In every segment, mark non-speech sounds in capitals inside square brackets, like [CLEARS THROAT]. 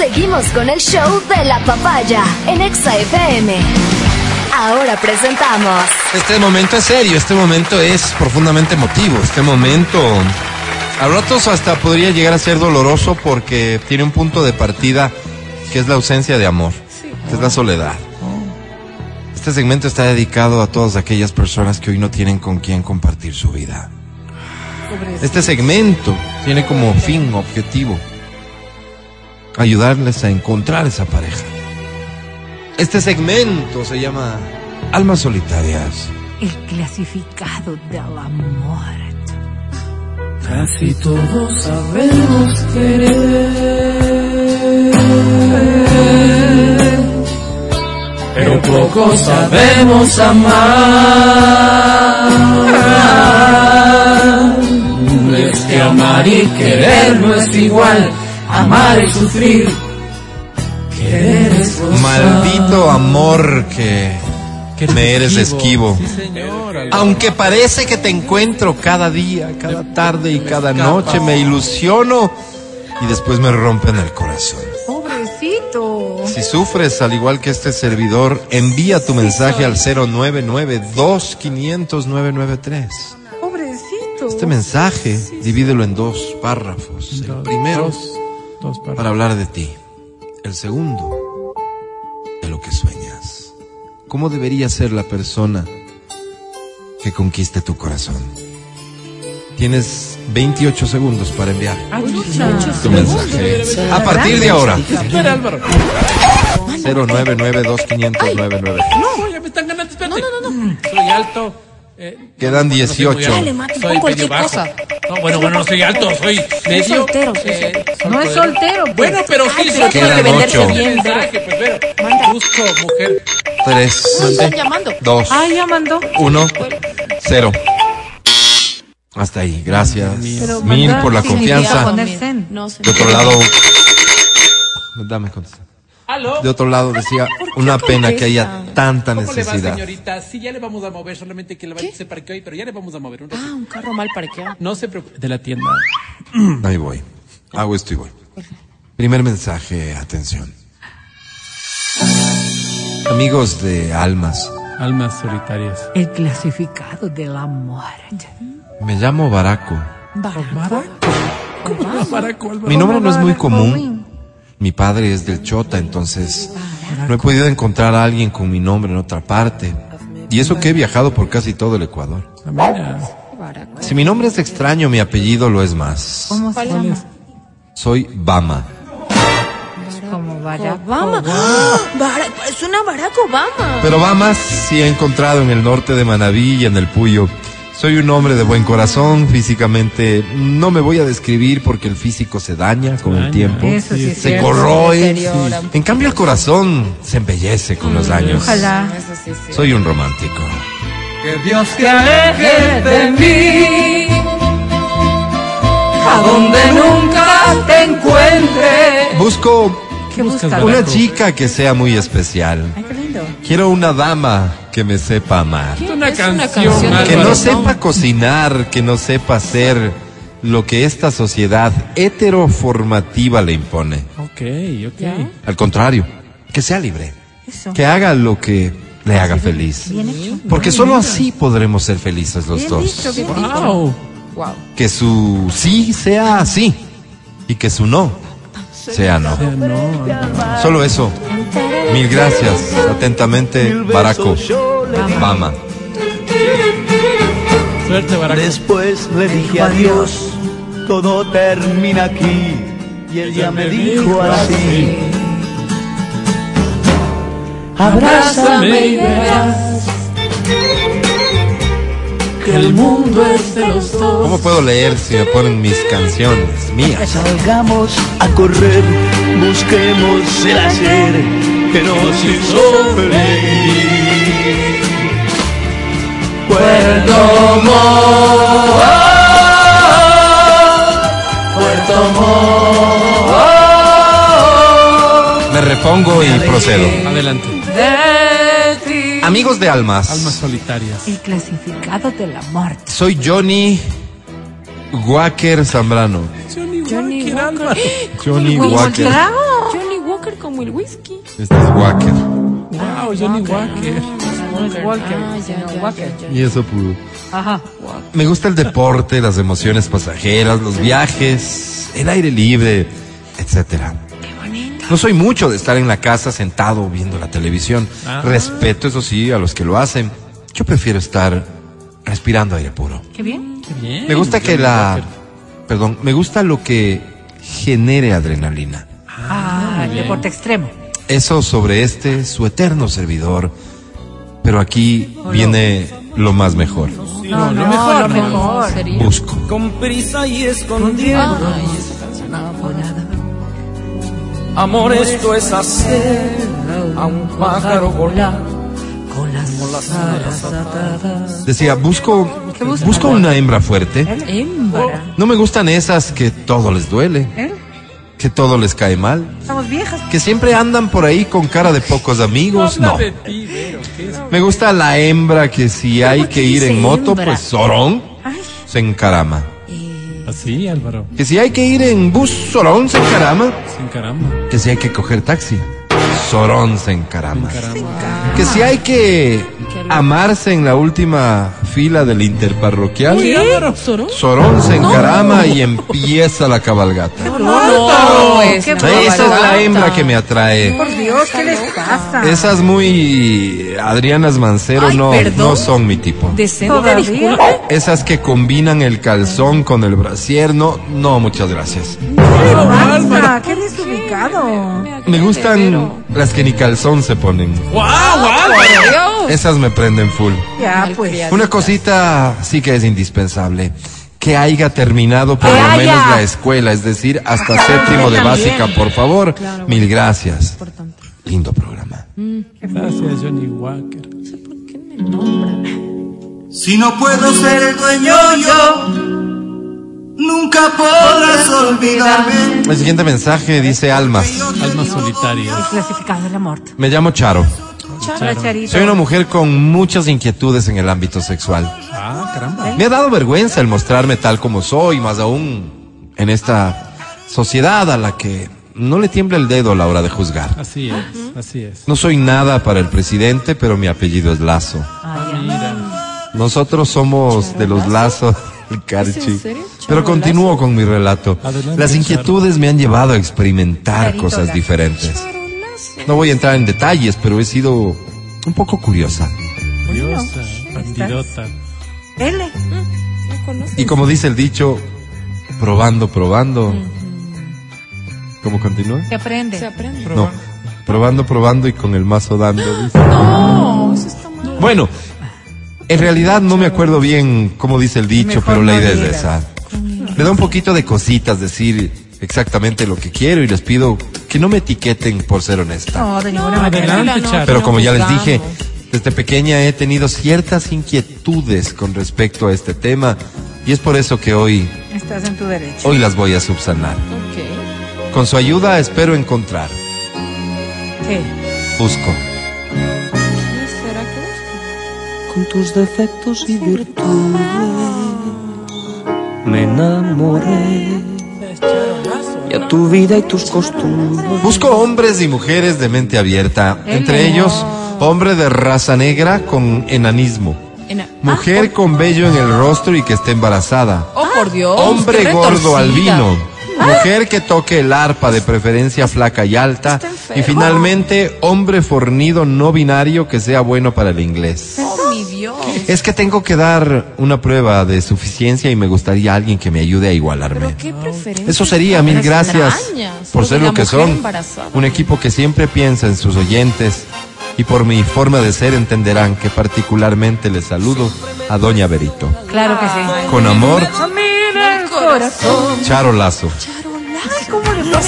Seguimos con el show de la papaya en Exa FM. Ahora presentamos. Este momento es serio, este momento es profundamente emotivo, este momento a ratos hasta podría llegar a ser doloroso porque tiene un punto de partida que es la ausencia de amor, que es la soledad. Este segmento está dedicado a todas aquellas personas que hoy no tienen con quién compartir su vida. Este segmento tiene como fin, objetivo, ayudarles a encontrar esa pareja. Este segmento se llama Almas Solitarias. El clasificado del amor. Casi todos sabemos querer, pero poco sabemos amar. Es que amar y querer no es igual, amar y sufrir. Querer es gozar. Maldito amor que me eres esquivo. Aunque parece que te encuentro cada día, cada tarde y cada noche, me ilusiono y después me rompen el corazón. Pobrecito. Si sufres al igual que este servidor, envía tu mensaje al 099-2500-993. Pobrecito. Este mensaje, divídelo en dos párrafos. El primero, para hablar de ti. El segundo, de lo que sueñas. ¿Cómo debería ser la persona que conquiste tu corazón? Tienes 28 segundos para enviar tu mensaje. A partir de ahora. 099-2500-993. No, ya me están ganando. No, no, no, Soy alto. eh, Quedan no soy muy 18. alto. Dale, mate, Soy medio bajo. No, bueno, bueno, no soy alto, soy medio. soltero, soy eh, No es soltero. pues. Bueno, pero sí, Ay, soy pero tiene que Quedan venderse ocho. bien. mensaje, pues, pero Manda. busco mujer. 3, Están llamando. 2, Ah, ya mandó. 1, 0. Hasta ahí, gracias. Pero Mil por la confianza. De otro lado, dame contestar. ¿Aló? De otro lado decía, una pena que haya tanta ¿Cómo le va, necesidad. señorita? Sí, ya le vamos a mover, solamente que la va se parqueó ahí, pero ya le vamos a mover un. Ah, un carro mal parqueado. No se preocupe. De la tienda. [CLEARS THROAT] Ahí voy. Hago esto y voy. Primer mensaje, atención. Amigos de almas, Almas solitarias. El clasificado del amor. me llamo Baraco. Baraco, Mi nombre no es muy común. Mi padre es del Chota, entonces no he podido encontrar a alguien con mi nombre en otra parte. Y eso que he viajado por casi todo el Ecuador. Si mi nombre es extraño, mi apellido lo es más. ¿Cómo se llama? Soy Bama. Como vaya. Obama. ¡Ah! [GASPS] Barack, es una Barack Obama. Pero Bamas sí he encontrado en el norte de Manabí y en el Puyo. Soy un hombre de buen corazón, físicamente no me voy a describir porque el físico se daña con el tiempo, Eso sí es se cierto. corroe. En cambio el corazón se embellece con los años. Ojalá. Eso sí, sí. Soy un romántico. Que Dios te aleje de mí, a donde nunca te encuentre. Busco una chica que sea muy especial. Quiero una dama que me sepa amar. Es una Es una canción, canción. Que no sepa cocinar, que no sepa hacer lo que esta sociedad heteroformativa le impone. Ok, ok. Al contrario, que sea libre. Eso. Que haga lo que le haga feliz. Bien hecho. Porque solo así podremos ser felices los Bien dos. dicho. Wow. Wow. Que su sí sea sí y que su no sea no. Solo eso. Mil gracias. Atentamente, Baraco. Mama. Suerte, Baraco. Después le dije adiós, todo termina aquí. Y él ya me dijo así. Abrázame y verás que el mundo es de los dos. ¿Cómo puedo leer si me ponen mis canciones mías? Salgamos a correr, busquemos el ayer que nos hizo feliz. Puerto Montt, Puerto Montt. Me repongo y procedo. Adelante. De. Amigos de almas, Almas solitarias. El clasificado del amor. soy Johnny Walker Zambrano. Johnny Johnny Walker, Walker. [GASPS] Johnny ¿Cómo Walker. Johnny Walker como el whisky. Este es Walker. Wow, Johnny Walker. Walker, Ah, ya, sino ya, Walker. ya, ya. Y eso pudo. Ajá. Me gusta el deporte, las emociones pasajeras, los viajes, el aire libre, etcétera. No soy mucho de estar en la casa sentado viendo la televisión. Ah. Respeto, eso sí, a los que lo hacen. Yo prefiero estar respirando aire puro. Qué bien. Qué bien. Me gusta que la... Perdón, me gusta lo que genere adrenalina. Ah, el bien. deporte extremo. Eso sobre este, su eterno servidor. Pero aquí viene lo más mejor. No, lo no, mejor, lo mejor. sería. Busco. Con prisa y escondiendo. Ay, Amor, esto es hacer a un pájaro volar. Con las alas atadas. Decía, busco, busco una hembra fuerte. Hembra. No me gustan esas que todo les duele, ¿Eh? que todo les cae mal, Estamos viejas. que siempre andan por ahí con cara de pocos amigos. No. Me gusta la hembra que si hay que ir en moto, pues sorón Ay, se encarama. Así, Álvaro. Que si hay que ir en bus, sorón se encarama. Caramba. Que si hay que coger taxi, sorón se encarama. Caramba. Que si hay que amarse en la última fila del interparroquial, Álvaro. ¿Sorón? sorón se encarama y empieza la cabalgata. No, pues, qué no. Esa es la hembra que me atrae. por Dios, ¿qué les pasa? Esas muy Adrianas Mancero Ay, no, perdón. no son mi tipo. Todavía. Esas que combinan el calzón con el brasier, no, no, muchas gracias. ¿Qué pasa? ¿Qué desubicado? Me gustan las que ni calzón se ponen. ¡Wow, Álvaro! Esas me prenden full. Ya, pues. Una cosita sí que es indispensable. Que haya terminado por lo menos la escuela, es decir, hasta séptimo de también. básica, por favor. Claro, Mil gracias. Importante. Lindo programa. Gracias, Johnny Walker. ¿Por qué me nombra? Si no puedo ser el dueño yo, nunca podrás olvidarme. El siguiente mensaje dice Almas. Almas solitarias. Clasificado de la muerte. Me llamo Charo. Soy una mujer con muchas inquietudes en el ámbito sexual. Ah, caramba. Me ha dado vergüenza el mostrarme tal como soy, más aún en esta sociedad a la que no le tiembla el dedo a la hora de juzgar. Así es, así es. No soy nada para el presidente, pero mi apellido es Lazo. Ah. Mira. Nosotros somos de los lazos [LAUGHS] del Carchi. Pero continúo con mi relato. Adelante, Las inquietudes me han llevado a experimentar Charito cosas Lazo. diferentes. No voy a entrar en detalles, pero he sido un poco curiosa. Curiosa, bandidota. L. No conozco. Y como dice el dicho, probando, probando. ¿Cómo continúa? Se aprende. Se aprende. No, probando, probando y con el mazo dando. dice. No, eso está mal. Bueno, en realidad no me acuerdo bien cómo dice el dicho, Mejor pero la no idea es esa. Me da un poquito de cositas decir exactamente lo que quiero y les pido que no me etiqueten por ser honesta. No, de ninguna manera. Adelante, no, Charo. Pero no como ya les dije, desde pequeña he tenido ciertas inquietudes con respecto a este tema y es por eso que hoy, Estás en tu derecho. hoy las voy a subsanar. Ok. Con su ayuda espero encontrar. ¿Qué? Busco. ¿Será que busca? Con tus defectos y virtudes me enamoré. Y a tu vida y tus costumbres. Busco hombres y mujeres de mente abierta, entre ellos hombre de raza negra con enanismo, En- mujer con vello en el rostro y que esté embarazada, Oh, por Dios. hombre gordo albino, mujer que toque el arpa de preferencia flaca y alta. Y finalmente hombre fornido no binario que sea bueno para el inglés. Dios. Es que tengo que dar una prueba de suficiencia y me gustaría alguien que me ayude a igualarme. Pero qué preferencia. Eso sería, mil gracias por ser lo que son. embarazada. Un equipo que siempre piensa en sus oyentes y por mi forma de ser entenderán que particularmente les saludo a Doña Berito. Claro que sí. Con amor. Charo Lazo. Ay, ¿cómo le ponen.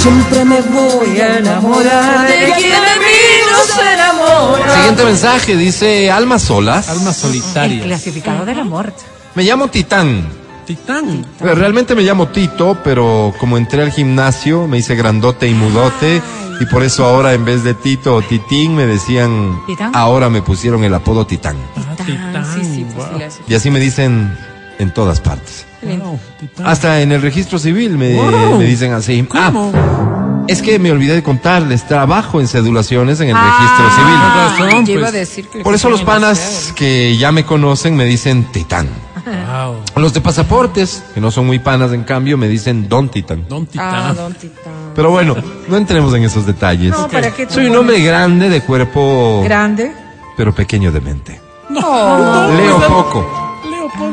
Siempre me voy a enamorar De quien de mí no se enamora. Siguiente mensaje dice Almas Solas. Almas El solitarias. clasificado de la muerte. Me llamo Titán. Titán. Eh, Realmente me llamo Tito, pero como entré al gimnasio me hice grandote y mudote y por eso ahora en vez de Tito o Titín me decían, ¿Titán? ahora me pusieron el apodo Titán. Ah, Titán. Sí, sí, pues wow. sí, hace. Y así me dicen en todas partes. Wow, titán. Hasta en el registro civil me, Wow. me dicen así. ¿Cómo? Ah, es que me olvidé de contarles, trabajo en cedulaciones en el Ah, registro civil. razón, pues. decir que Por eso los panas que ya me conocen me dicen Titán. Wow. Los de pasaportes, que no son muy panas en cambio, me dicen Don Titán. Don Ah, Titán. don Titán. Pero bueno, no entremos en esos detalles. No, ¿para qué Soy un hombre grande de cuerpo, Grande. pero pequeño de mente. Oh, Leo poco.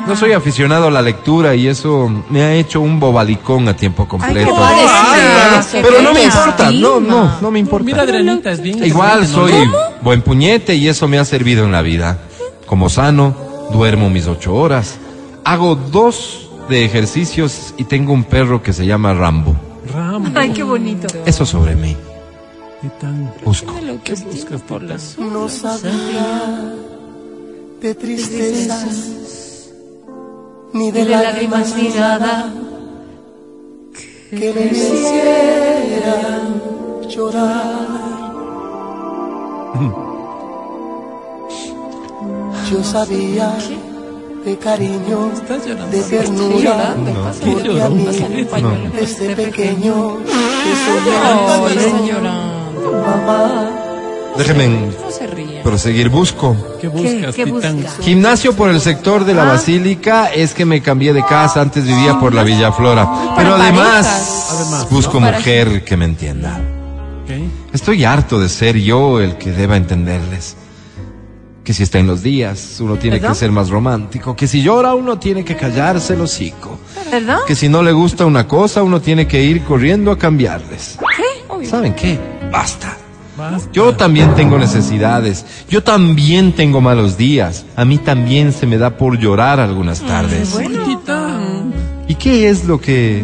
No soy aficionado a la lectura y eso me ha hecho un bobalicón a tiempo completo. pobrecito. Pero no me importa, no, no, no me importa. Mira, Adrianita, es bien. Igual soy buen puñete y eso me ha servido en la vida. Como sano, duermo mis ocho horas, hago dos de ejercicios y tengo un perro que se llama Rambo. Rambo. Ay, qué bonito. Eso sobre mí. Busco. ¿Qué buscas, Titán? No sabía de tristezas ni de lágrimas ni nada que me hicieran llorar. Yo sabía de cariño, de ternura, ¿Qué porque a mí desde pequeño que Oh, está soñaba llorando. mamá. Ríe. Proseguir. Busco. ¿Qué buscas, qué buscas? Gimnasio por el sector de la Basílica es que me cambié de casa, antes vivía por la Villa Flora. Pero además. Además, busco Para- mujer que me entienda. Estoy harto de ser yo el que deba entenderles. Que si está en los días, uno tiene ¿Perdón? que ser más romántico. Que si llora, uno tiene que callarse el hocico. ¿Verdad? Que si no le gusta una cosa, uno tiene que ir corriendo a cambiarles. ¿Qué? ¿Saben qué? Basta. Basta. Yo también tengo necesidades. Yo también tengo malos días. A mí también se me da por llorar algunas tardes. Bueno. Titán. ¿Y qué es lo que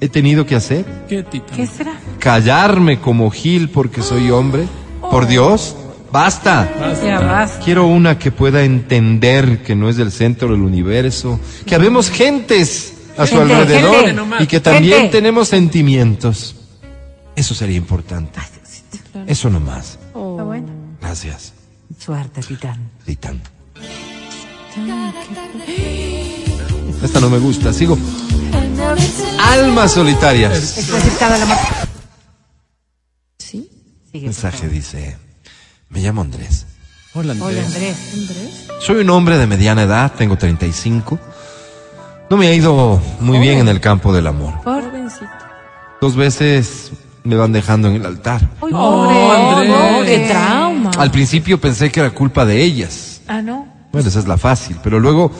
he tenido que hacer? ¿Qué, Titán? ¿Qué será? ¿Callarme como Gil porque soy hombre? Por Dios, basta. Quiero una que pueda entender que no es el centro del universo, que habemos gentes a su Gente, alrededor gente. y que también Gente. tenemos sentimientos. Eso sería importante. Eso nomás. Está bueno. Gracias. Suerte, Titán. Titán. Esta no me gusta, sigo. Almas solitarias. La. ¿Sí? El Sigue. mensaje dice, me llamo Andrés. Hola, Andrés. Hola, Andrés. Soy un hombre de mediana edad, tengo 35. No me ha ido muy bien en el campo del amor. Dos veces me van dejando en el altar. Oh, pobre. Andrés. no, qué trauma. Al principio pensé que era culpa de ellas. Ah, no. Bueno, esa es la fácil, pero luego,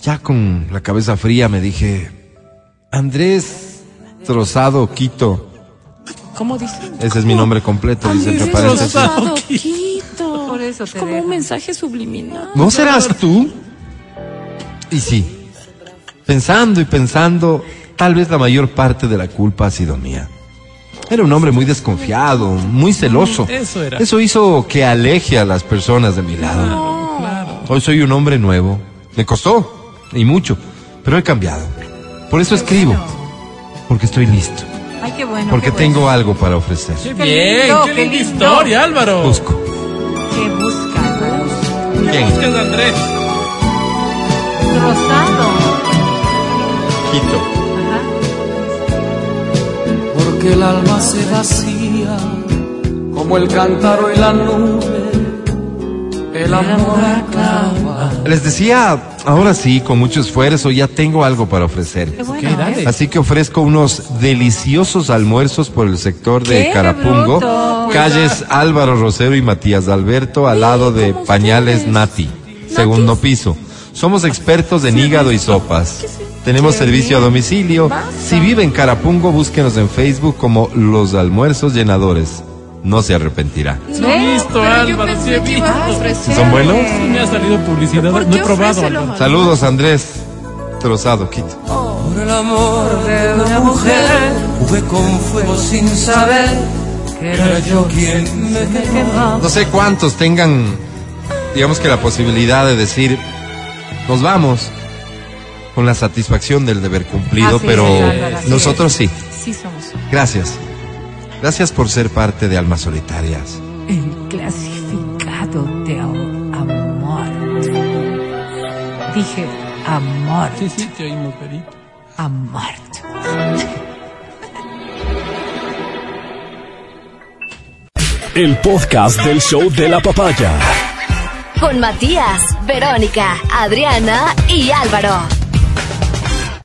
ya con la cabeza fría, me dije, Andrés Trozado Quito. ¿Cómo dice? Ese es mi nombre completo, dice entre paréntesis. Trozado. Quito. Por eso Es como un mensaje subliminal. ¿No serás tú? Y sí, pensando y pensando, tal vez la mayor parte de la culpa ha sido mía. Era un hombre muy desconfiado, muy celoso. Eso era. Eso hizo que aleje a las personas de mi lado. Claro. Hoy soy un hombre nuevo. Me costó, y mucho, pero he cambiado. Por eso escribo, porque estoy listo, Ay, qué bueno. porque qué bueno. tengo algo para ofrecer. Qué Qué bien, lindo, qué qué linda historia, Álvaro. Busco. ¿Qué busca? ¿Qué ¿Quién? buscas, Andrés? Rosado. Quito. El alma se vacía como el cántaro y la nube. El amor acaba. Les decía, ahora sí, con mucho esfuerzo, ya tengo algo para ofrecer. Qué bueno. ¿Qué? Dale. Así que ofrezco unos deliciosos almuerzos por el sector de. Carapungo, bruto! calles Álvaro Rosero y Matías Alberto, al lado de ¿cómo Pañales ustedes? Nati, segundo piso. Somos expertos en hígado y sopas. Tenemos servicio a domicilio. Si vive en Carapungo, búsquenos en Facebook como Los Almuerzos Llenadores. No se arrepentirá. Sí he visto, pero yo Álvaro, sí he visto. ¿Son buenos? Sí me ha salido publicidad. ¿Por No he probado, Álvaro. Saludos, Andrés. Trozado, Quito. Por el amor de una mujer jugué con fuego sin saber que era yo quien me quemaba. No sé cuántos tengan, digamos que la posibilidad de decir, nos vamos con la satisfacción del deber cumplido, pero nosotros sí. Gracias. Gracias por ser parte de Almas Solitarias. El clasificado de amor. Dije amor. Sí, sí, te oímos, Perito. Amor. El podcast del show de la papaya. Con Matías, Verónica, Adriana y Álvaro.